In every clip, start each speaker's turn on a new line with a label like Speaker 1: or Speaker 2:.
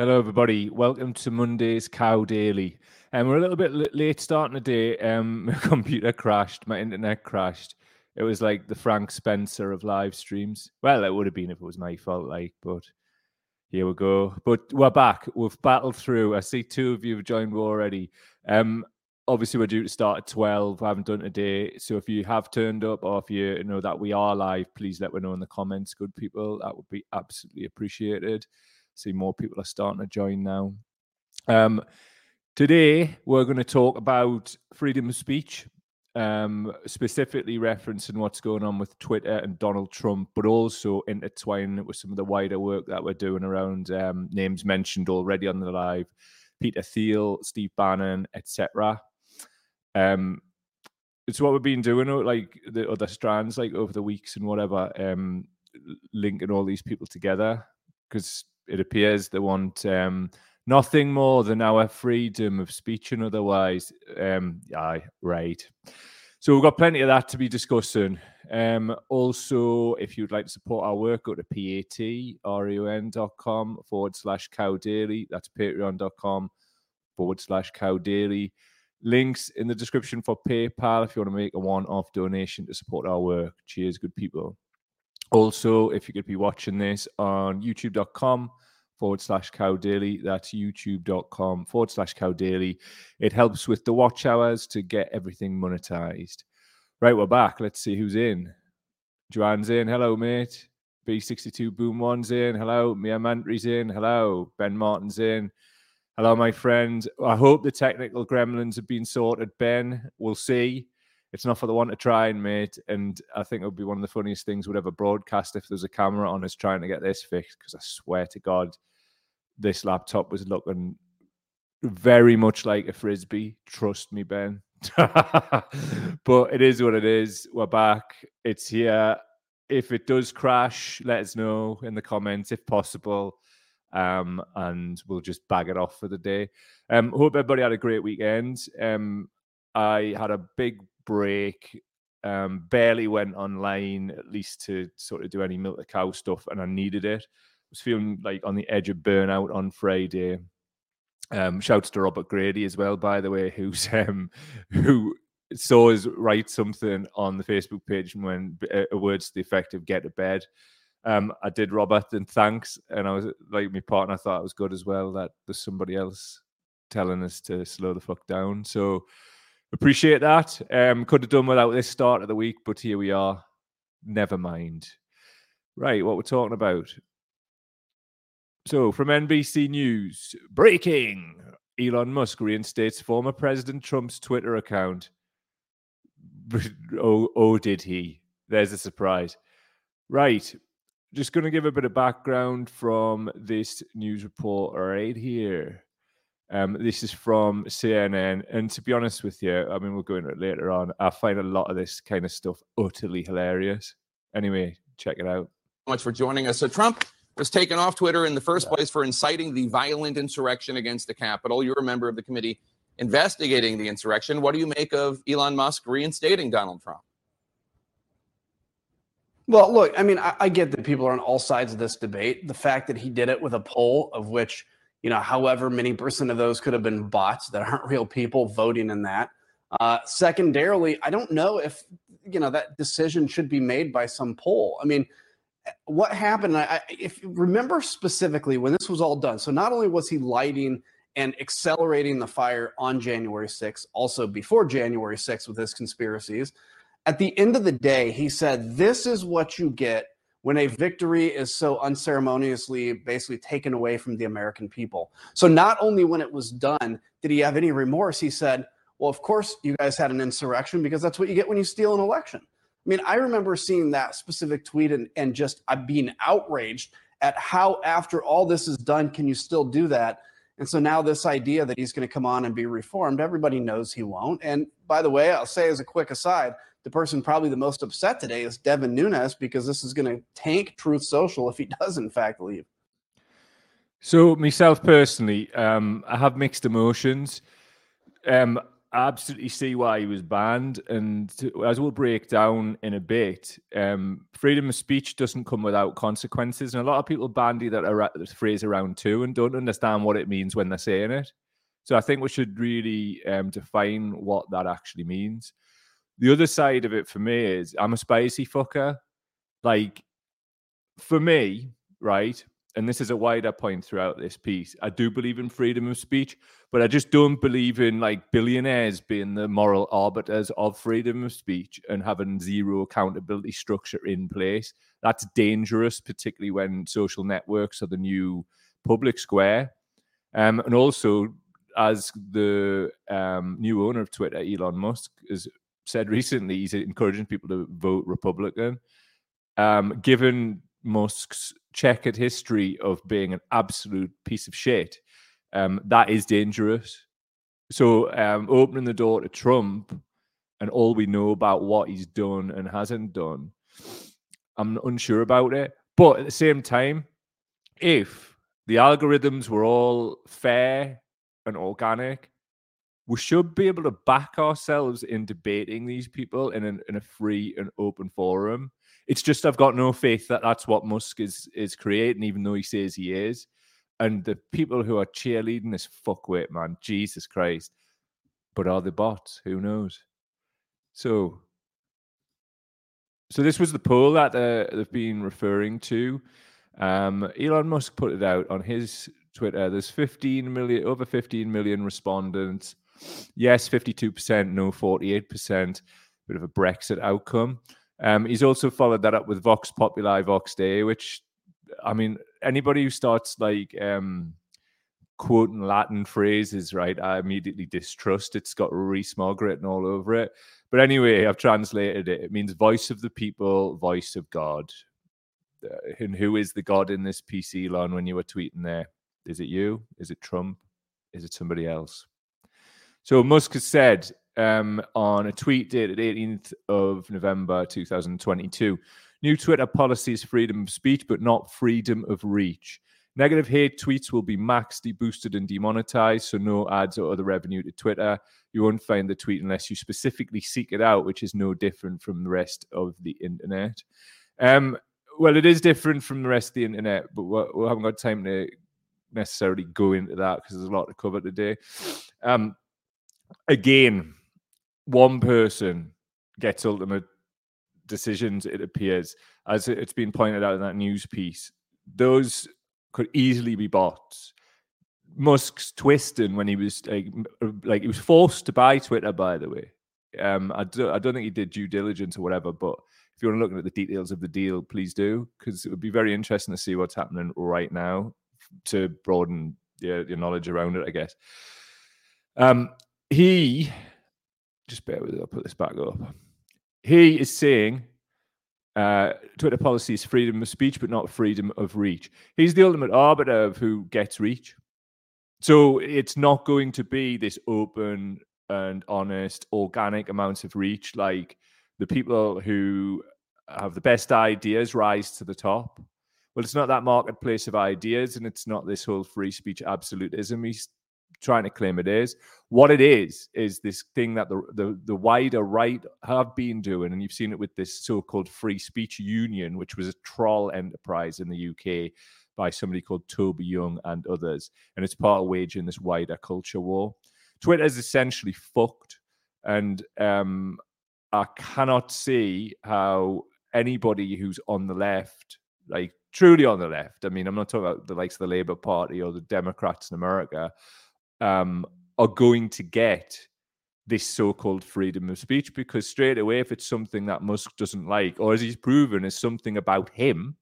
Speaker 1: Hello, everybody. Welcome to Monday's Cow Daily. And um, we're a little bit late starting the day. Um, my computer crashed, my internet crashed. It was like the Frank Spencer of live streams. Well, it would have been if it was my fault, like, but here we go. But we're back. We've battled through. I see two of you have joined already. Um, obviously, we're due to start at 12. I haven't done today. So if you have turned up or if you know that we are live, please let me know in the comments, good people. That would be absolutely appreciated. See more people are starting to join now. Um, today we're going to talk about freedom of speech, um, specifically referencing what's going on with Twitter and Donald Trump, but also intertwining it with some of the wider work that we're doing around um, names mentioned already on the live, Peter Thiel, Steve Bannon, etc. Um, it's what we've been doing, like the other strands, like over the weeks and whatever, um, linking all these people together because it appears they want um, nothing more than our freedom of speech and otherwise. Um, aye, right. So we've got plenty of that to be discussing. Um, also, if you'd like to support our work, go to patreon.com forward slash cow daily. That's patreon.com forward slash cow daily. Links in the description for PayPal if you want to make a one off donation to support our work. Cheers, good people. Also, if you could be watching this on youtube.com forward slash cow daily, that's youtube.com forward slash cow daily. It helps with the watch hours to get everything monetized. Right, we're back. Let's see who's in. Joanne's in. Hello, mate. B62 Boom One's in. Hello. Mia Mantri's in. Hello. Ben Martin's in. Hello, my friend. I hope the technical gremlins have been sorted, Ben. We'll see it's not for the one to try and mate. And I think it would be one of the funniest things we'd ever broadcast if there's a camera on us trying to get this fixed. Because I swear to God, this laptop was looking very much like a frisbee. Trust me, Ben. but it is what it is. We're back. It's here. If it does crash, let us know in the comments if possible. Um, and we'll just bag it off for the day. Um, hope everybody had a great weekend. Um, I had a big break. Um, barely went online, at least to sort of do any milk the cow stuff, and I needed it. I was feeling like on the edge of burnout on Friday. Um, shouts to Robert Grady as well, by the way, who's um, who saw us write something on the Facebook page when uh, uh, words to the effect of "get to bed." Um, I did Robert and thanks, and I was like my partner thought it was good as well that there's somebody else telling us to slow the fuck down. So Appreciate that. Um, could have done without this start of the week, but here we are. Never mind. Right, what we're talking about. So, from NBC News, breaking Elon Musk reinstates former President Trump's Twitter account. oh, oh, did he? There's a surprise. Right, just going to give a bit of background from this news report right here. Um, this is from CNN. And to be honest with you, I mean, we'll go into it later on. I find a lot of this kind of stuff utterly hilarious. Anyway, check it out.
Speaker 2: Much for joining us. So, Trump was taken off Twitter in the first yeah. place for inciting the violent insurrection against the Capitol. You're a member of the committee investigating the insurrection. What do you make of Elon Musk reinstating Donald Trump?
Speaker 3: Well, look, I mean, I, I get that people are on all sides of this debate. The fact that he did it with a poll of which you know, however many percent of those could have been bots that aren't real people voting in that. Uh, secondarily, I don't know if you know that decision should be made by some poll. I mean, what happened? I, if remember specifically when this was all done. So not only was he lighting and accelerating the fire on January 6th, also before January 6th with his conspiracies. At the end of the day, he said, "This is what you get when a victory is so unceremoniously basically taken away from the American people. So not only when it was done did he have any remorse, he said, well, of course you guys had an insurrection because that's what you get when you steal an election. I mean, I remember seeing that specific tweet and, and just uh, being outraged at how after all this is done, can you still do that? And so now this idea that he's going to come on and be reformed, everybody knows he won't. And by the way, I'll say as a quick aside, the person probably the most upset today is Devin Nunes because this is going to tank Truth Social if he does in fact leave.
Speaker 1: So myself personally, um, I have mixed emotions. Um, I absolutely see why he was banned, and as we'll break down in a bit, um, freedom of speech doesn't come without consequences, and a lot of people bandy that ar- phrase around too and don't understand what it means when they're saying it. So I think we should really um, define what that actually means. The other side of it for me is I'm a spicy fucker. Like for me, right? and this is a wider point throughout this piece. I do believe in freedom of speech, but I just don't believe in like billionaires being the moral arbiters of freedom of speech and having zero accountability structure in place. That's dangerous, particularly when social networks are the new public square. Um, and also, as the um, new owner of Twitter, Elon Musk, has said recently, he's encouraging people to vote Republican. Um, given Musk's checkered history of being an absolute piece of shit, um, that is dangerous. So um, opening the door to Trump and all we know about what he's done and hasn't done, I'm unsure about it. But at the same time, if the algorithms were all fair and organic, we should be able to back ourselves in debating these people in, an, in a free and open forum it's just I've got no faith that that's what Musk is is creating, even though he says he is. And the people who are cheerleading this fuckwit, man, Jesus Christ. But are they bots? Who knows? So, so this was the poll that uh, they've been referring to. Um, Elon Musk put it out on his Twitter. There's 15 million, over 15 million respondents. Yes, 52%, no, 48%. Bit of a Brexit outcome. Um, he's also followed that up with Vox Populi, Vox Dei, which, I mean, anybody who starts like um, quoting Latin phrases, right, I immediately distrust. It's got Rees-Mogg written all over it. But anyway, I've translated it. It means voice of the people, voice of God. Uh, and who is the God in this piece, Elon, when you were tweeting there? Is it you? Is it Trump? Is it somebody else? So Musk has said um, on a tweet dated 18th of November 2022. New Twitter policy is freedom of speech, but not freedom of reach. Negative hate tweets will be maxed, deboosted, and demonetized, so no ads or other revenue to Twitter. You won't find the tweet unless you specifically seek it out, which is no different from the rest of the internet. Um, well, it is different from the rest of the internet, but we haven't got time to necessarily go into that because there's a lot to cover today. Um, again, one person gets ultimate decisions, it appears, as it's been pointed out in that news piece. Those could easily be bots. Musk's twisting when he was like, like he was forced to buy Twitter, by the way. Um, I, do, I don't think he did due diligence or whatever, but if you want to look at the details of the deal, please do, because it would be very interesting to see what's happening right now to broaden your, your knowledge around it, I guess. Um, he just bear with it. I'll put this back up. He is saying uh, Twitter policy is freedom of speech, but not freedom of reach. He's the ultimate arbiter of who gets reach. So it's not going to be this open and honest, organic amounts of reach like the people who have the best ideas rise to the top. Well, it's not that marketplace of ideas, and it's not this whole free speech absolutism he's trying to claim it is. What it is is this thing that the, the the wider right have been doing, and you've seen it with this so-called free speech union, which was a troll enterprise in the UK by somebody called Toby Young and others, and it's part of waging this wider culture war. Twitter is essentially fucked, and um, I cannot see how anybody who's on the left, like truly on the left, I mean, I'm not talking about the likes of the Labour Party or the Democrats in America, um, are going to get this so-called freedom of speech because straight away if it's something that musk doesn't like or as he's proven is something about him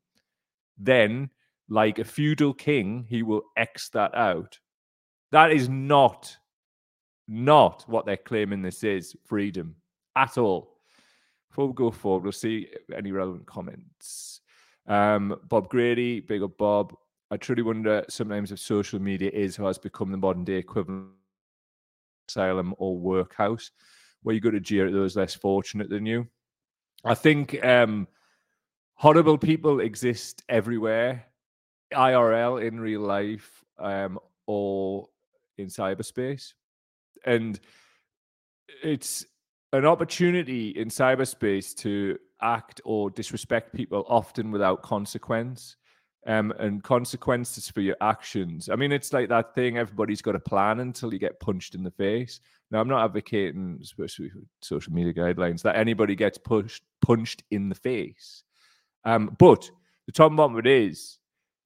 Speaker 1: then like a feudal king he will x that out. That is not not what they're claiming this is freedom at all. Before we go forward we'll see any relevant comments. Um, bob grady big up bob I truly wonder sometimes if social media is or has become the modern day equivalent asylum or workhouse where you go to jeer at those less fortunate than you. I think um, horrible people exist everywhere, IRL in real life um, or in cyberspace. And it's an opportunity in cyberspace to act or disrespect people often without consequence um, and consequences for your actions. I mean, it's like that thing everybody's got a plan until you get punched in the face. Now, I'm not advocating, especially social media guidelines, that anybody gets pushed punched in the face. Um, but the top bottom of it is,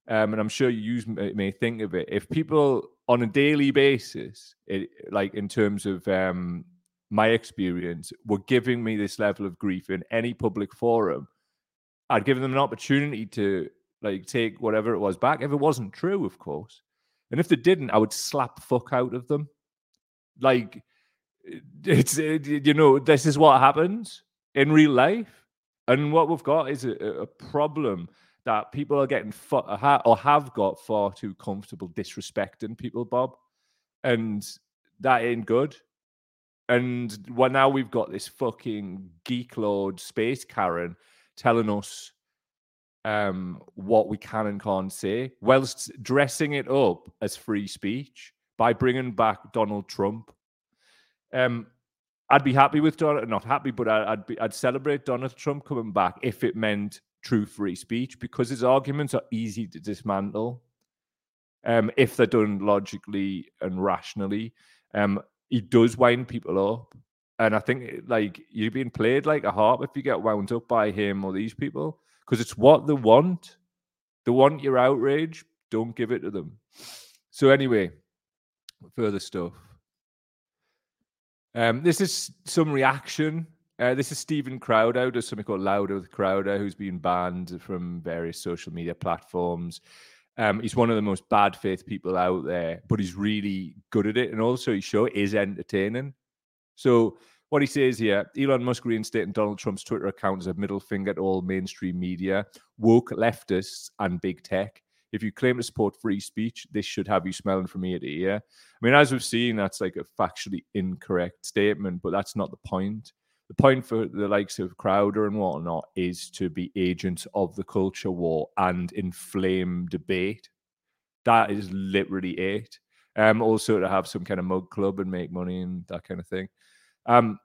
Speaker 1: um, and I'm sure you may, may think of it, if people on a daily basis, it, like in terms of um, my experience, were giving me this level of grief in any public forum, I'd give them an opportunity to like take whatever it was back. If it wasn't true, of course. And if they didn't, I would slap fuck out of them. Like it's eh, it, you know this is what happens in real life, and what we've got is a, a problem that people are getting far, uh, or have got far too comfortable disrespecting people, Bob, and that ain't good. And well, now we've got this fucking geek lord space Karen telling us um, what we can and can't say, whilst dressing it up as free speech by bringing back Donald Trump. Um, I'd be happy with Donald, not happy, but I'd be, I'd celebrate Donald Trump coming back if it meant true free speech because his arguments are easy to dismantle. Um, if they're done logically and rationally, um, he does wind people up, and I think like you're being played like a harp if you get wound up by him or these people because it's what they want. They want your outrage. Don't give it to them. So anyway, further stuff. Um, this is some reaction. Uh, this is Stephen Crowder, does something called Louder with Crowder, who's been banned from various social media platforms. Um, he's one of the most bad faith people out there, but he's really good at it. And also, his show is entertaining. So what he says here Elon Musk reinstating Donald Trump's Twitter account as a middle finger to all mainstream media, woke leftists, and big tech. If you claim to support free speech, this should have you smelling from ear to ear. I mean, as we've seen, that's like a factually incorrect statement, but that's not the point. The point for the likes of Crowder and whatnot is to be agents of the culture war and inflame debate. That is literally it. Um, also to have some kind of mug club and make money and that kind of thing. Um,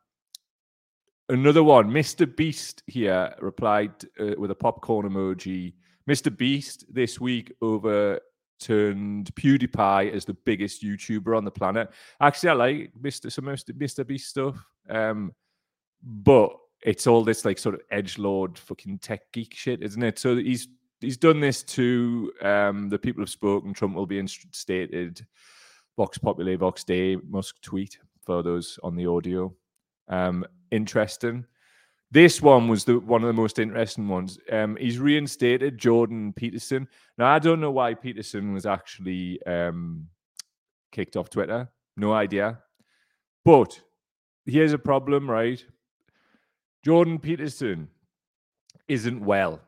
Speaker 1: another one, Mr. Beast here replied uh, with a popcorn emoji. Mr. Beast this week overturned PewDiePie as the biggest YouTuber on the planet. Actually, I like Mr. some Mr. Beast stuff, um, but it's all this like sort of edge lord fucking tech geek shit, isn't it? So he's he's done this to um, the people have spoken. Trump will be instated. Vox Populi, Vox Dei, Musk tweet for those on the audio. Um, interesting. This one was the one of the most interesting ones. Um, he's reinstated Jordan Peterson. Now I don't know why Peterson was actually um, kicked off Twitter. No idea. But here's a problem, right? Jordan Peterson isn't well.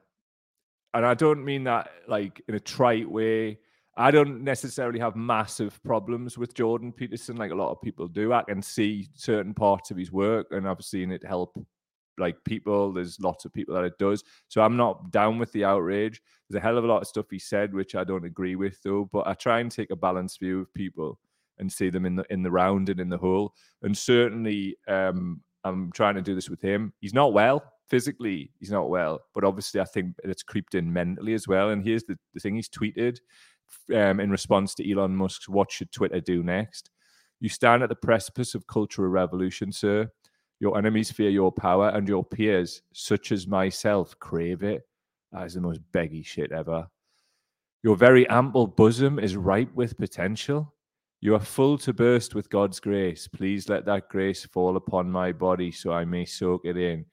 Speaker 1: And I don't mean that like in a trite way. I don't necessarily have massive problems with Jordan Peterson like a lot of people do. I can see certain parts of his work and I've seen it help like people. There's lots of people that it does. So I'm not down with the outrage. There's a hell of a lot of stuff he said which I don't agree with though, but I try and take a balanced view of people and see them in the in the round and in the whole. And certainly um I'm trying to do this with him. He's not well physically, he's not well, but obviously I think it's creeped in mentally as well. And here's the, the thing he's tweeted um, in response to Elon Musk's "What should Twitter do next?" You stand at the precipice of cultural revolution, sir. Your enemies fear your power, and your peers, such as myself, crave it. That is the most beggy shit ever. Your very ample bosom is ripe with potential. You are full to burst with God's grace. Please let that grace fall upon my body so I may soak it in.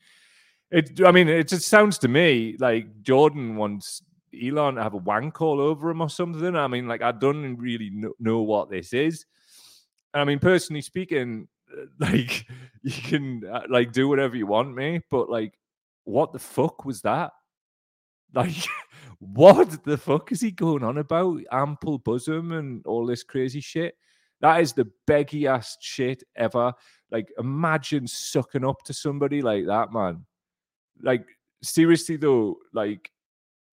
Speaker 1: It, I mean, it just sounds to me like Jordan wants Elon have a wank all over him or something. I mean, like I don't really know, what this is. I mean, personally speaking, like you can uh, like do whatever you want, me, but like, what the fuck was that? Like, what the fuck is he going on about? Ample bosom and all this crazy shit. That is the beggy ass shit ever. Like, imagine sucking up to somebody like that, man. Like, seriously though, like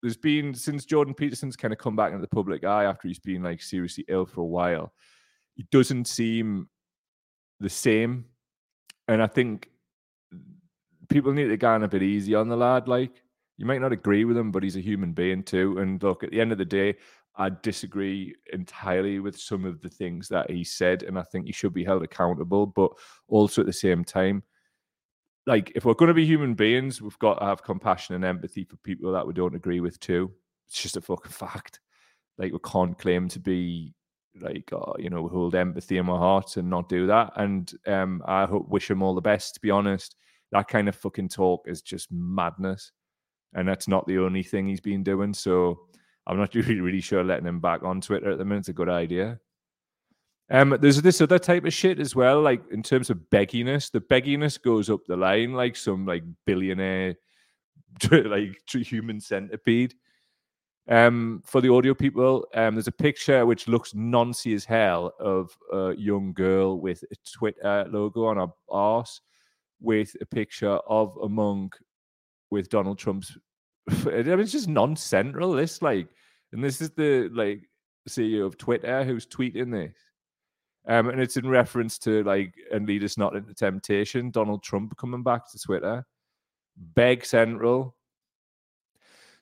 Speaker 1: there's been since Jordan Peterson's kind of come back into the public eye after he's been like seriously ill for a while. He doesn't seem the same. and I think people need to go a bit easy on the lad. Like you might not agree with him, but he's a human being too. And look, at the end of the day, I disagree entirely with some of the things that he said, and I think he should be held accountable. But also at the same time, like if we're going to be human beings, we've got to have compassion and empathy for people that we don't agree with too. It's just a fucking fact. Like we can't claim to be like uh, you know hold empathy in my heart and not do that. And um, I hope, wish him all the best. To be honest, that kind of fucking talk is just madness, and that's not the only thing he's been doing. So I'm not really really sure letting him back on Twitter at the minute is a good idea. Um, there's this other type of shit as well, like in terms of begginess. The begginess goes up the line like some like billionaire, like human centipede. Um, for the audio people, um, there's a picture which looks noncy as hell of a young girl with a Twitter logo on her arse, with a picture of a monk with Donald Trump's. I mean, it's just non-central. This like, and this is the like CEO of Twitter who's tweeting this. Um, and it's in reference to like and lead us not into temptation. Donald Trump coming back to Twitter, beg central.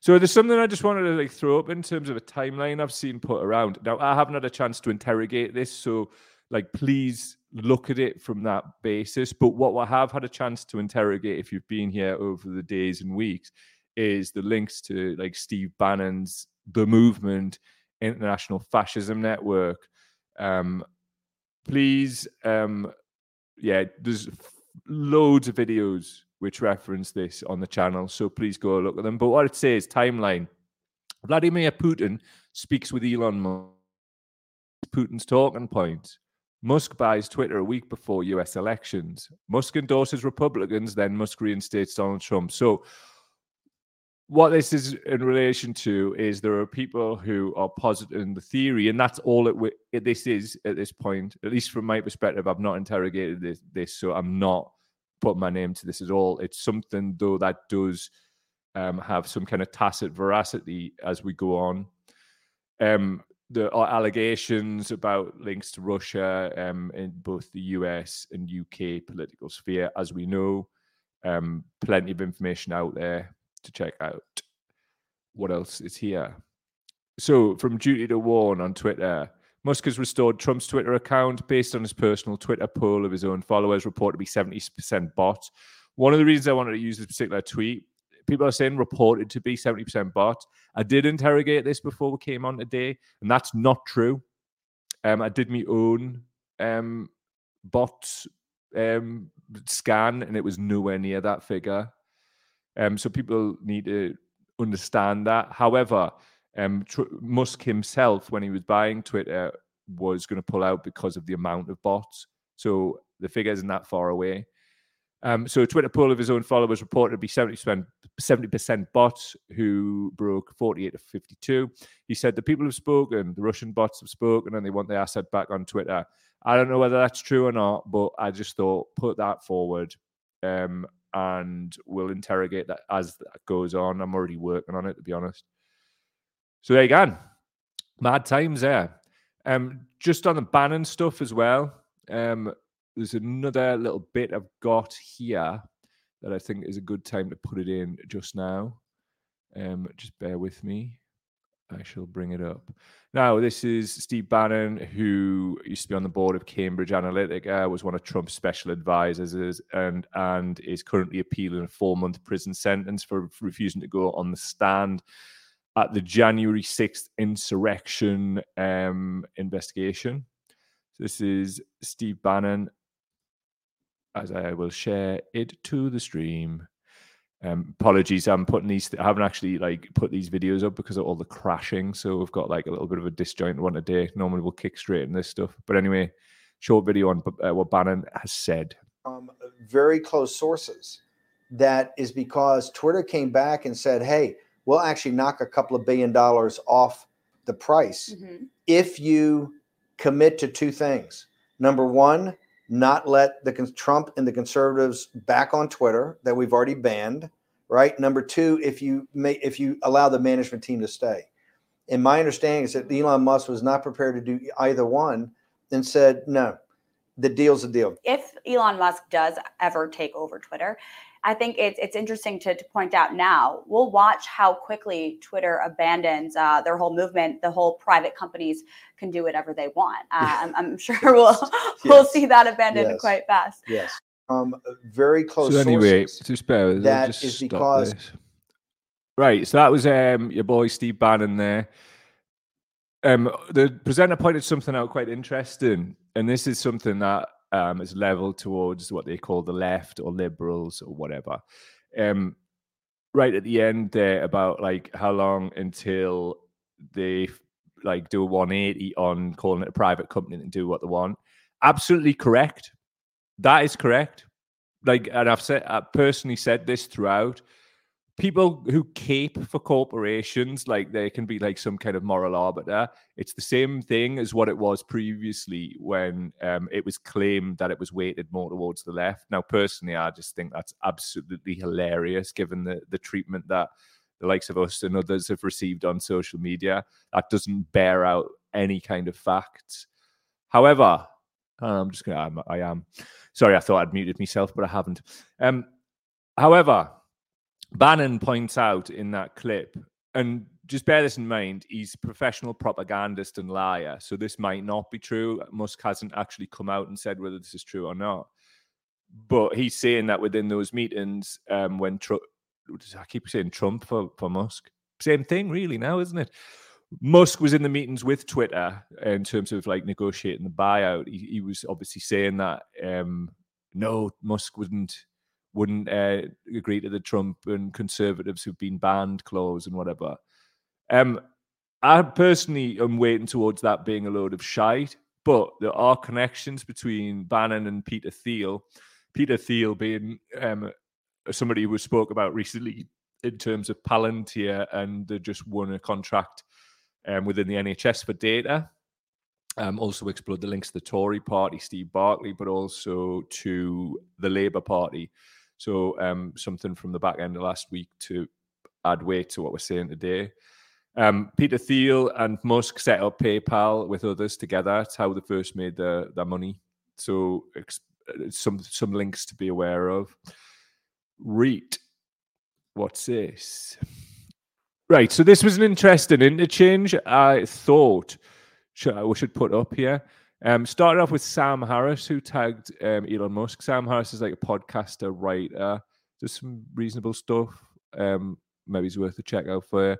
Speaker 1: So there's something I just wanted to like throw up in terms of a timeline I've seen put around. Now I haven't had a chance to interrogate this, so like please look at it from that basis. But what I have had a chance to interrogate, if you've been here over the days and weeks, is the links to like Steve Bannon's The Movement International Fascism Network. Um, please um yeah there's loads of videos which reference this on the channel so please go look at them. But what it says timeline. Vladimir putin speaks with elon musk. Putin's talking points. Musk buys twitter a week before us elections. Musk endorses republicans then musk reinstates donald trump. So what this is in relation to is there are people who are positing the theory, and that's all it, it, this is at this point. At least from my perspective, I've not interrogated this, this, so I'm not putting my name to this at all. It's something though that does um, have some kind of tacit veracity as we go on. Um, there are allegations about links to Russia um, in both the US and UK political sphere, as we know. Um, plenty of information out there to check out. What else is here? So, from duty to warn on Twitter, Musk has restored Trump's Twitter account based on his personal Twitter poll of his own followers, reported to be 70% bot. One of the reasons I wanted to use this particular tweet, people are saying reported to be 70% bot. I did interrogate this before we came on today, and that's not true. Um, I did my own um, bot um, scan, and it was nowhere near that figure. Um, so people need to understand that. However, um, Tr- Musk himself, when he was buying Twitter, was going to pull out because of the amount of bots. So the figure isn't that far away. Um, so a Twitter poll of his own followers reported to be 70%, 70% bots who broke 48 to 52. He said the people have spoken, the Russian bots have spoken, and they want their asset back on Twitter. I don't know whether that's true or not, but I just thought put that forward. Um, and we'll interrogate that as that goes on. I'm already working on it, to be honest. So there you go. Mad times there. Um, just on the Bannon stuff as well. Um, there's another little bit I've got here that I think is a good time to put it in just now. Um, just bear with me. I shall bring it up. Now, this is Steve Bannon, who used to be on the board of Cambridge Analytica, was one of Trump's special advisors, and and is currently appealing a four-month prison sentence for refusing to go on the stand at the January sixth insurrection um, investigation. This is Steve Bannon, as I will share it to the stream. Um, apologies, I'm putting these. I haven't actually like put these videos up because of all the crashing. So we've got like a little bit of a disjoint one a day. Normally we'll kick straight in this stuff, but anyway, short video on uh, what Bannon has said.
Speaker 4: Um, very close sources. That is because Twitter came back and said, "Hey, we'll actually knock a couple of billion dollars off the price mm-hmm. if you commit to two things. Number one, not let the Trump and the conservatives back on Twitter that we've already banned, right? Number two, if you may, if you allow the management team to stay. And my understanding is that Elon Musk was not prepared to do either one and said, no, the deal's a deal.
Speaker 5: If Elon Musk does ever take over Twitter, I think it's it's interesting to, to point out now. We'll watch how quickly Twitter abandons uh, their whole movement. The whole private companies can do whatever they want. Uh, I'm, I'm, sure we'll we'll see that abandoned
Speaker 4: Yes.
Speaker 5: quite fast.
Speaker 4: Yes. Um, very close
Speaker 1: So anyway,
Speaker 4: sources.
Speaker 1: just bear with us, I'll
Speaker 4: that
Speaker 1: just
Speaker 4: is
Speaker 1: stop
Speaker 4: because-
Speaker 1: this. Right, so that was um your boy Steve Bannon there. Um, the presenter pointed something out quite interesting, and this is something that um is leveled towards what they call the left or liberals or whatever. Um, right at the end there about like how long until they like do a 180 on calling it a private company and do what they want. Absolutely correct. That is correct. Like, and I've said, I personally said this throughout. People who cape for corporations, like they can be like some kind of moral arbiter. It's the same thing as what it was previously when um, it was claimed that it was weighted more towards the left. Now, personally, I just think that's absolutely hilarious, given the the treatment that the likes of us and others have received on social media. That doesn't bear out any kind of facts. However, I'm just gonna. I'm, I am. Sorry, I thought I'd muted myself, but I haven't. Um, however, Bannon points out in that clip, and just bear this in mind, he's a professional propagandist and liar. So this might not be true. Musk hasn't actually come out and said whether this is true or not. But he's saying that within those meetings, um, when Trump, I keep saying Trump for, for Musk, same thing really now, isn't it? Musk was in the meetings with Twitter in terms of like negotiating the buyout. He, he was obviously saying that um, no, Musk wouldn't wouldn't uh, agree to the Trump and conservatives who've been banned clause and whatever. Um, I personally am waiting towards that being a load of shite, but there are connections between Bannon and Peter Thiel. Peter Thiel being um, somebody who spoke about recently in terms of Palantir and they just won a contract um, within the NHS for data. Um, also explored the links to the Tory party, Steve Barclay, but also to the Labour Party. So um, something from the back end of last week to add weight to what we're saying today. Um, Peter Thiel and Musk set up PayPal with others together. That's how they first made their, their money. So ex- uh, some some links to be aware of. Reet. What's this? Right. So this was an interesting interchange. I thought should, we should put up here. Um, started off with Sam Harris, who tagged um, Elon Musk. Sam Harris is like a podcaster, writer, does some reasonable stuff. Um, maybe it's worth a check out for you.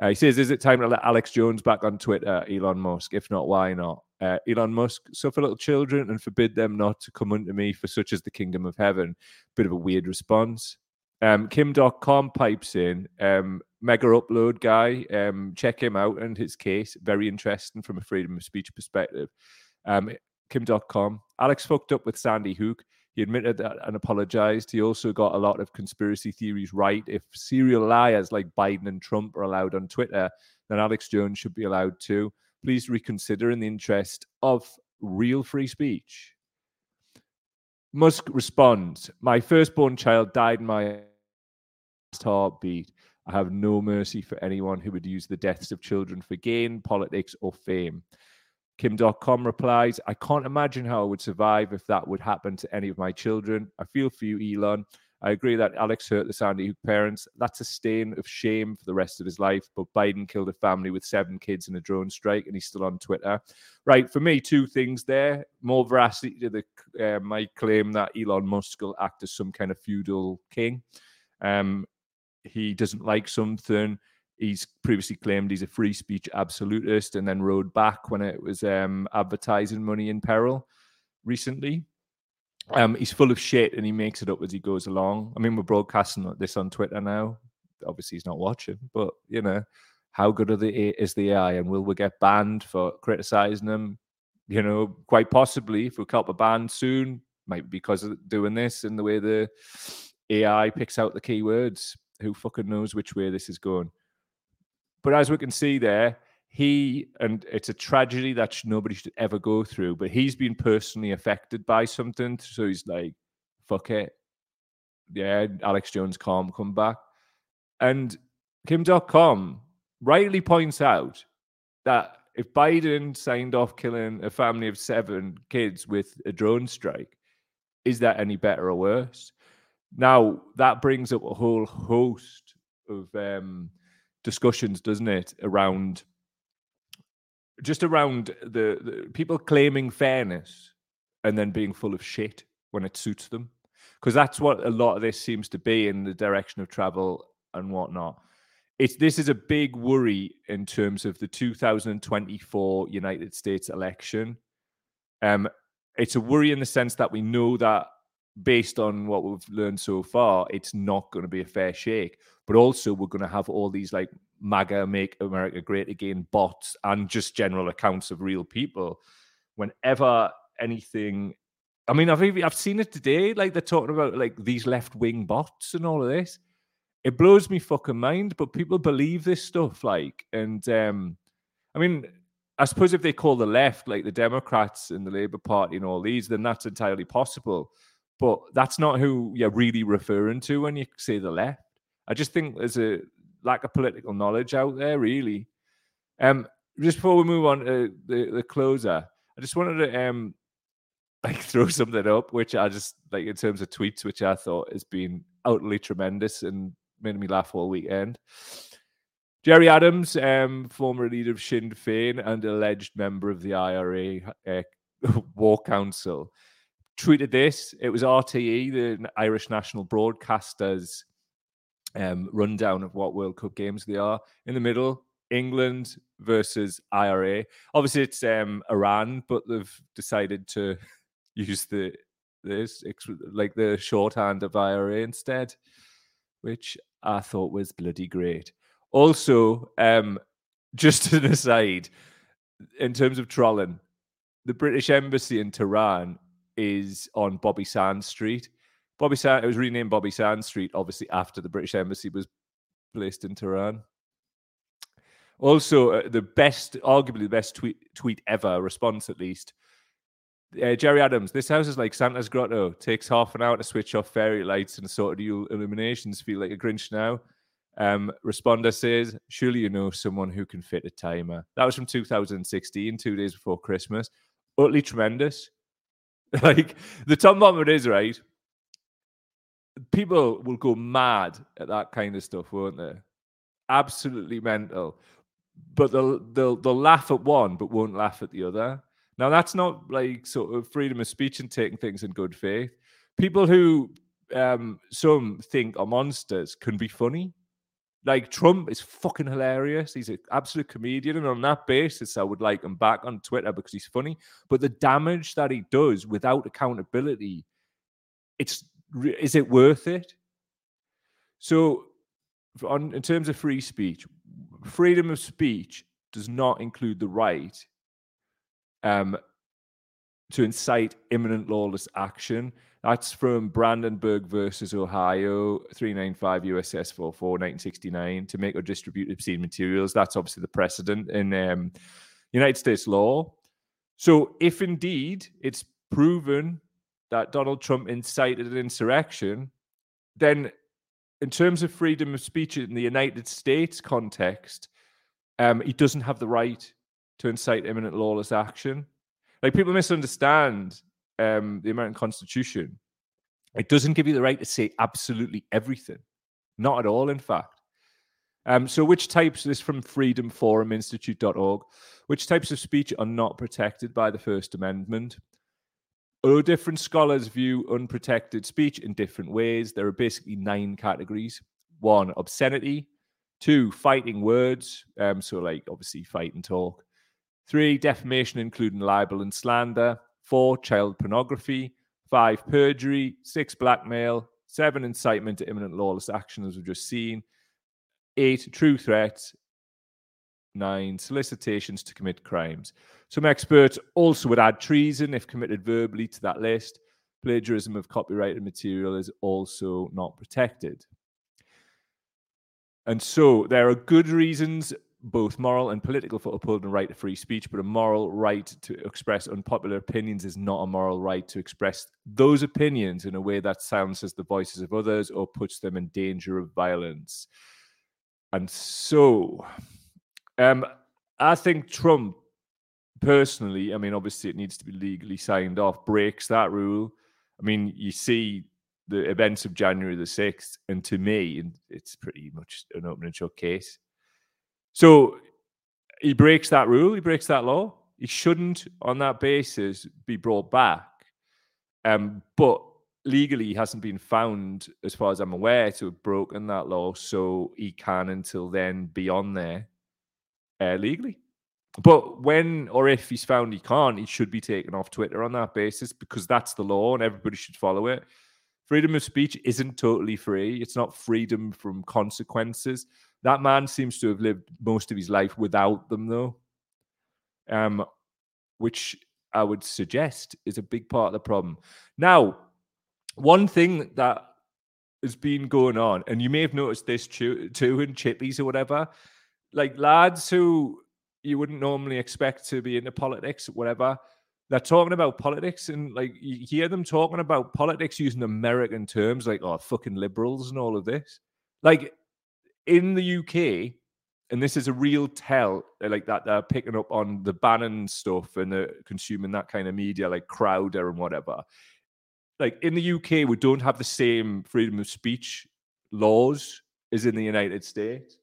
Speaker 1: Uh, he says, "Is it time to let Alex Jones back on Twitter?" Elon Musk. If not, why not? Uh, Elon Musk suffer little children and forbid them not to come unto me, for such is the kingdom of heaven. Bit of a weird response. Um, Kim Dotcom pipes in. Um, Megaupload guy. Um, check him out and his case. Very interesting from a freedom of speech perspective. Um, Kim Dotcom. Alex fucked up with Sandy Hook. He admitted that and apologized. He also got a lot of conspiracy theories right. If serial liars like Biden and Trump are allowed on Twitter, then Alex Jones should be allowed too. Please reconsider in the interest of real free speech. Musk responds My firstborn child died in my last heartbeat. I have no mercy for anyone who would use the deaths of children for gain, politics, or fame. Kim Dotcom replies, I can't imagine how I would survive if that would happen to any of my children. I feel for you, Elon. I agree that Alex hurt the Sandy Hook parents. That's a stain of shame for the rest of his life. But Biden killed a family with seven kids in a drone strike, and he's still on Twitter. Right. For me, two things there. More veracity to the uh, my claim that Elon Musk will act as some kind of feudal king. Um, he doesn't like something. He's previously claimed he's a free speech absolutist and then rode back when it was um, advertising money in peril recently. Um, he's full of shit and he makes it up as he goes along. I mean, we're broadcasting this on Twitter now. Obviously, he's not watching, but you know, how good are the is the AI, and will we get banned for criticizing them? You know, quite possibly if we cop a ban soon, might be because of doing this and the way the AI picks out the keywords. Who fucking knows which way this is going? But as we can see there, he and it's a tragedy that nobody should ever go through. But he's been personally affected by something, so he's like, "Fuck it, yeah." Alex Jones can't come back, and Kim Dotcom rightly points out that if Biden signed off killing a family of seven kids with a drone strike, is that any better or worse? Now that brings up a whole host of um, discussions, doesn't it, around just around the, the people claiming fairness and then being full of shit when it suits them, because that's what a lot of this seems to be in the direction of travel and whatnot. It's this is a big worry in terms of the 2024 United States election. Um, it's a worry in the sense that we know that based on what we've learned so far, it's not going to be a fair shake. But also, we're going to have all these like MAGA, Make America Great Again bots and just general accounts of real people. Whenever anything, I mean, I've even, I've seen it today. Like they're talking about like these left wing bots and all of this. It blows me fucking mind, but people believe this stuff. Like, and um, I mean, I suppose if they call the left like the Democrats and the Labour Party and all these, then that's entirely possible. But that's not who you're really referring to when you say the left. I just think there's a lack of political knowledge out there, really. Um, just before we move on to the, the closer, I just wanted to um like throw something up, which I just like in terms of tweets, which I thought has been utterly tremendous and made me laugh all weekend. Gerry Adams, um, former leader of Sinn Féin and alleged member of the IRA uh, War Council, tweeted this. It was RTE, the Irish national broadcasters, um, rundown of what World Cup games they are. In the middle, England versus IRA. Obviously, it's um, Iran, but they've decided to use the this like the shorthand of IRA instead, which I thought was bloody great. Also, um, just an aside, in terms of trolling, the British Embassy in Tehran is on Bobby Sands Street. Bobby Sand it was renamed Bobby Sands Street, obviously after the British Embassy was placed in Tehran. Also, uh, the best, arguably the best tweet tweet ever, response at least. Uh, Gerry Adams, this house is like Santa's grotto. Takes half an hour to switch off fairy lights and sort of illuminations. Feel like a Grinch now. Um, responder says, "Surely you know someone who can fit a timer." That was from 2016, two days before Christmas. Utterly tremendous. like the top moment is right. People will go mad at that kind of stuff, won't they? Absolutely mental. But they'll they'll they'll laugh at one, but won't laugh at the other. Now that's not like sort of freedom of speech and taking things in good faith. People who um, some think are monsters can be funny. Like Trump is fucking hilarious. He's an absolute comedian, and on that basis, I would like him back on Twitter because he's funny. But the damage that he does without accountability, it's is it worth it? So, on in terms of free speech, freedom of speech does not include the right um, to incite imminent lawless action that's from Brandenburg versus Ohio, 395 USS 44, 1969, to make or distribute obscene materials. That's obviously the precedent in um, United States law. So, if indeed it's proven that Donald Trump incited an insurrection, then in terms of freedom of speech in the United States context, um, he doesn't have the right to incite imminent lawless action. Like people misunderstand um, the American Constitution, it doesn't give you the right to say absolutely everything. Not at all, in fact. Um, so, which types, this from freedomforuminstitute.org, which types of speech are not protected by the First Amendment? Although different scholars view unprotected speech in different ways, there are basically nine categories. One, obscenity. Two, fighting words. Um, so, like obviously, fight and talk. Three, defamation, including libel and slander. Four, child pornography. Five, perjury. Six, blackmail. Seven, incitement to imminent lawless action, as we've just seen. Eight, true threats. Nine, solicitations to commit crimes. Some experts also would add treason if committed verbally to that list. Plagiarism of copyrighted material is also not protected. And so there are good reasons both moral and political for upholding the right to free speech, but a moral right to express unpopular opinions is not a moral right to express those opinions in a way that silences the voices of others or puts them in danger of violence. And so, um, I think Trump personally, I mean, obviously it needs to be legally signed off, breaks that rule. I mean, you see the events of January the 6th, and to me, it's pretty much an open and shut case. So he breaks that rule, he breaks that law. He shouldn't, on that basis, be brought back. Um, but legally, he hasn't been found, as far as I'm aware, to have broken that law. So he can, until then, be on there uh, legally. But when or if he's found he can't, he should be taken off Twitter on that basis because that's the law and everybody should follow it. Freedom of speech isn't totally free. It's not freedom from consequences. That man seems to have lived most of his life without them, though, um, which I would suggest is a big part of the problem. Now, one thing that has been going on, and you may have noticed this too, too in chippies or whatever, like lads who you wouldn't normally expect to be into politics, whatever. They're talking about politics, and like you hear them talking about politics using American terms, like "oh, fucking liberals" and all of this. Like in the UK, and this is a real tell, uh, like that they're picking up on the Bannon stuff and the consuming that kind of media, like Crowder and whatever. Like in the UK, we don't have the same freedom of speech laws as in the United States.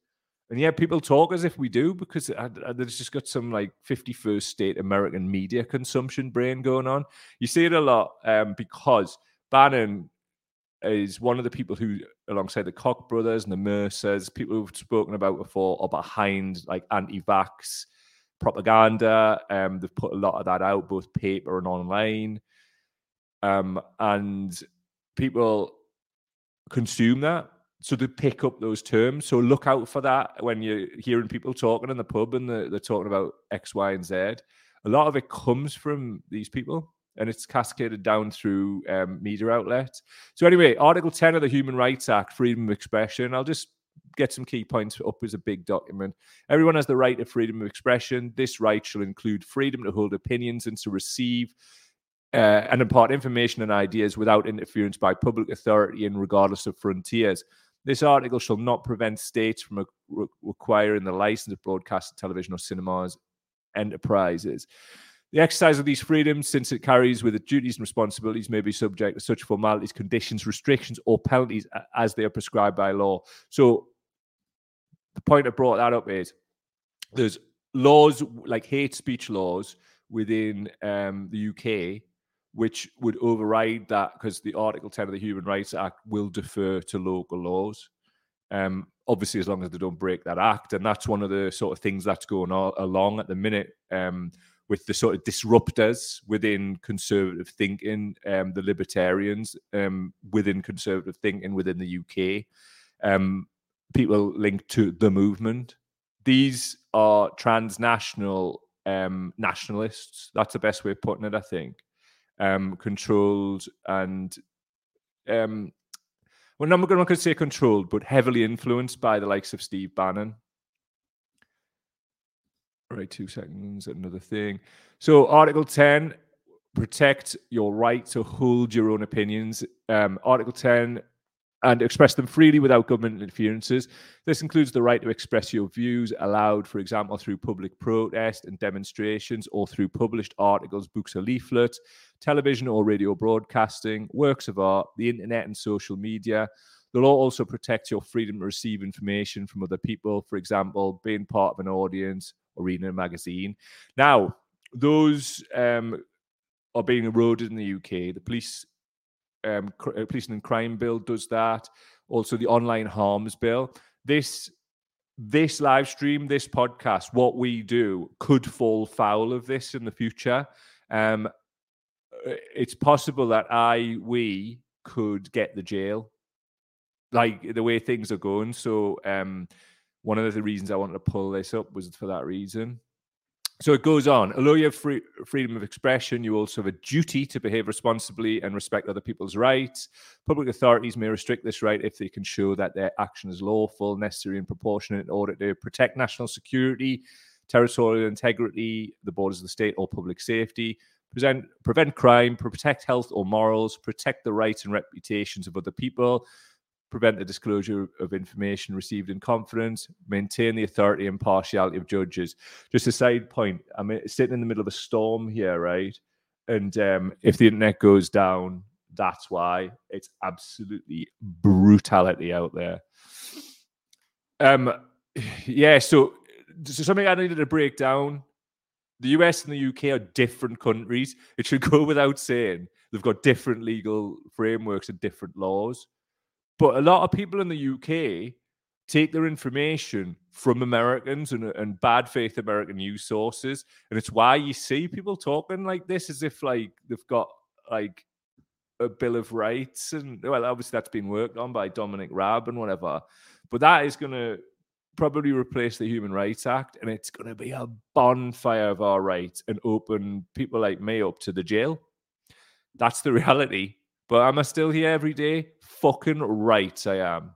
Speaker 1: And yeah, people talk as if we do because there's just got some like 51st state American media consumption brain going on. You see it a lot um, because Bannon is one of the people who, alongside the Koch brothers and the Mercers, people who've spoken about before, are behind like anti-vax propaganda. Um, they've put a lot of that out, both paper and online. Um, and people consume that so they pick up those terms. So look out for that when you're hearing people talking in the pub and they're, they're, talking about X, Y, and Z. A lot of it comes from these people and it's cascaded down through um, media outlets. So anyway, Article 10 of the Human Rights Act, freedom of expression. I'll just get some key points up as a big document. Everyone has the right to freedom of expression. This right shall include freedom to hold opinions and to receive uh, and impart information and ideas without interference by public authority and regardless of frontiers. This article shall not prevent states from re- requiring the license of broadcast television or cinemas enterprises. The exercise of these freedoms, since it carries with it duties and responsibilities, may be subject to such formalities, conditions, restrictions, or penalties as they are prescribed by law. So, the point I brought that up is there's laws like hate speech laws within um, the UK which would override that because the Article 10 of the Human Rights Act will defer to local laws. Um, obviously, as long as they don't break that act. And that's one of the sort of things that's going on along at the minute um, with the sort of disruptors within conservative thinking, um, the libertarians um, within conservative thinking within the UK, um, people linked to the movement. These are transnational um, nationalists. That's the best way of putting it, I think um, controlled and um, well, I'm not going to say controlled, but heavily influenced by the likes of Steve Bannon. Right, two seconds, another thing. So, Article 10 protect your right to hold your own opinions. Um, Article 10 and express them freely without government interferences. This includes the right to express your views, aloud, for example, through public protest and demonstrations or through published articles, books, or leaflets, television or radio broadcasting, works of art, the internet, and social media. The law also protects your freedom to receive information from other people, for example, being part of an audience or reading a magazine. Now, those um, are being eroded in the UK. The police um, uh, Policing and Crime Bill does that. Also, the Online Harms Bill. This this live stream, this podcast, what we do could fall foul of this in the future. Um, uh, it's possible that I, we could get the jail, like the way things are going. So, um, one of the reasons I wanted to pull this up was for that reason. So it goes on. Although you have free, freedom of expression, you also have a duty to behave responsibly and respect other people's rights. Public authorities may restrict this right if they can show that their action is lawful, necessary, and proportionate in order to protect national security, territorial integrity, the borders of the state, or public safety. Present, prevent crime, protect health or morals, protect the rights and reputations of other people, prevent the disclosure of information received in confidence, maintain the authority and impartiality of judges. Just a side point, I'm sitting in the middle of a storm here, right? And um, if the internet goes down, that's why it's absolutely brutality out there. Um, yeah, so, so something I needed to break down. The US and the UK are different countries. It should go without saying. They've got different legal frameworks and different laws. But a lot of people in the UK take their information from Americans and, and bad faith American news sources. And it's why you see people talking like this as if like they've got like a Bill of Rights. And well, obviously that's been worked on by Dominic Raab and whatever. But that is going to probably replace the Human Rights Act and it's going to be a bonfire of our rights and open people like me up to the jail. That's the reality. But am I still here every day? Fucking right, I am.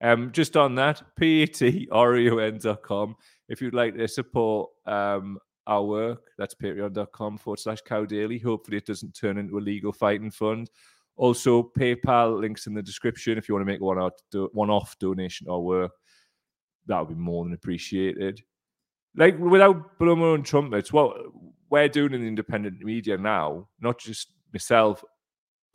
Speaker 1: Um, just on that, patreon.com. If you'd like to support um, our work, that's patreon.com forward slash cow daily. Hopefully, it doesn't turn into a legal fighting fund. Also, PayPal links in the description if you want to make one out one off donation or work. That would be more than appreciated. Like without blowing own trumpets, what we're doing in the independent media now, not just myself,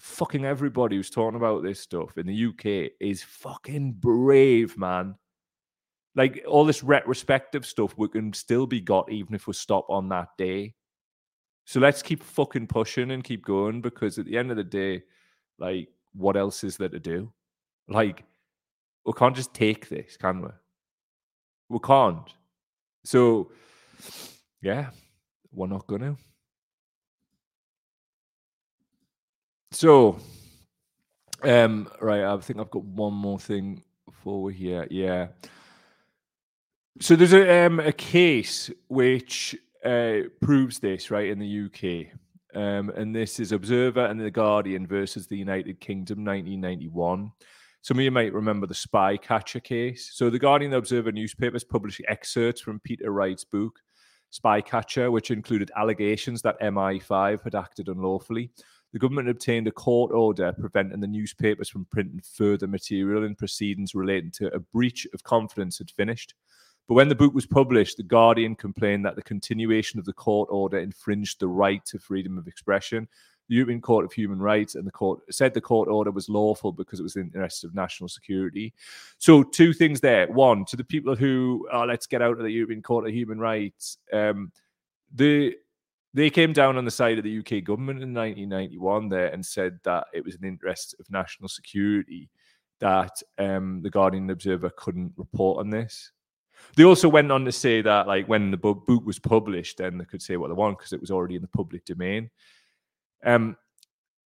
Speaker 1: fucking everybody who's talking about this stuff in the UK is fucking brave, man. Like all this retrospective stuff, we can still be got even if we stop on that day. So let's keep fucking pushing and keep going because at the end of the day, like, what else is there to do? Like, we can't just take this, can we? We can't. So, yeah, we're not gonna. So, um, right, I think I've got one more thing for here. Yeah. So there's a um, a case which uh, proves this right in the UK, um, and this is Observer and the Guardian versus the United Kingdom, 1991. Some of you might remember the spy catcher case. So the Guardian and the Observer newspapers published excerpts from Peter Wright's book, Spy Catcher, which included allegations that MI5 had acted unlawfully the government obtained a court order preventing the newspapers from printing further material in proceedings relating to a breach of confidence had finished. But when the book was published, The Guardian complained that the continuation of the court order infringed the right to freedom of expression. The European Court of Human Rights and the court said the court order was lawful because it was in the interest of national security. So, two things there. One, to the people who, oh, let's get out of the European Court of Human Rights, um, the they came down on the side of the UK government in 1991 there and said that it was an interest of national security that um, the Guardian Observer couldn't report on this. They also went on to say that, like, when the book was published, then they could say what they want because it was already in the public domain. Um,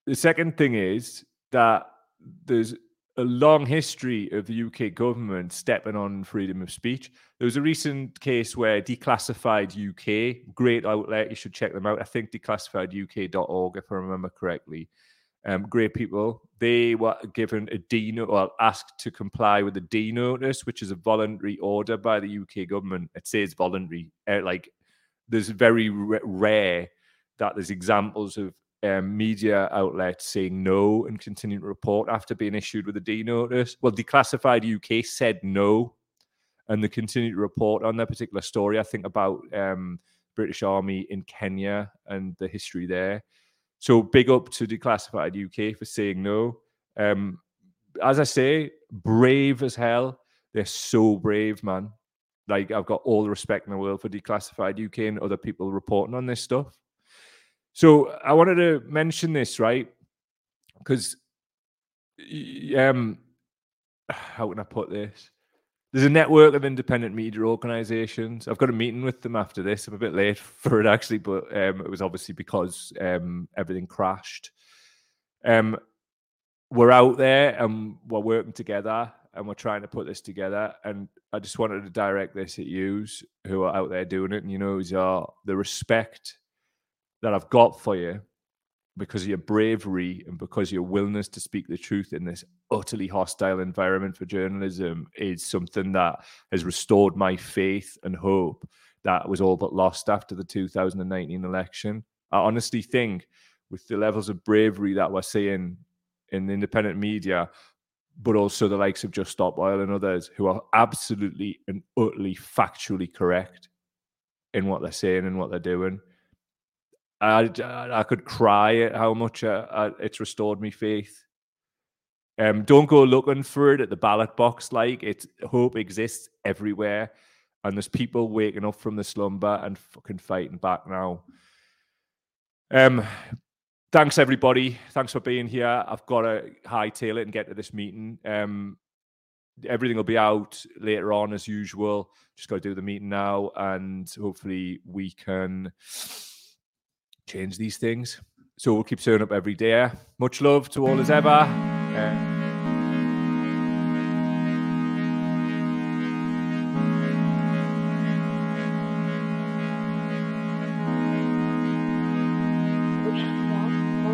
Speaker 1: the second thing is that there's a long history of the UK government stepping on freedom of speech. There was a recent case where Declassified UK, great outlet, you should check them out. I think declassifieduk.org, if I remember correctly. Um, great people. They were given a D note, well, asked to comply with a D notice, which is a voluntary order by the UK government. It says voluntary. Uh, like, there's very r- rare that there's examples of um, media outlets saying no and continuing to report after being issued with a D notice. Well, Declassified UK said no, and they continued to report on their particular story. I think about um, British Army in Kenya and the history there. So big up to Declassified UK for saying no. Um, as I say, brave as hell. They're so brave, man. Like I've got all the respect in the world for Declassified UK and other people reporting on this stuff. So I wanted to mention this, right? Because um how can I put this? There's a network of independent media organizations. I've got a meeting with them after this. I'm a bit late for it actually, but um, it was obviously because um, everything crashed. Um, we're out there and we're working together and we're trying to put this together. And I just wanted to direct this at yous who are out there doing it. And you know, are the respect that I've got for you because of your bravery and because your willingness to speak the truth in this utterly hostile environment for journalism is something that has restored my faith and hope that was all but lost after the 2019 election. I honestly think with the levels of bravery that we're seeing in the independent media, but also the likes of Just Stop Oil and others who are absolutely and utterly factually correct in what they're saying and what they're doing. I, I could cry at how much uh, it's restored me faith. Um, don't go looking for it at the ballot box. Like it, hope exists everywhere, and there's people waking up from the slumber and fucking fighting back now. Um, thanks everybody. Thanks for being here. I've got to hightail it and get to this meeting. Um, everything will be out later on as usual. Just got to do the meeting now, and hopefully we can change these things. So we'll keep showing up every day. Much love to all as ever. Uh,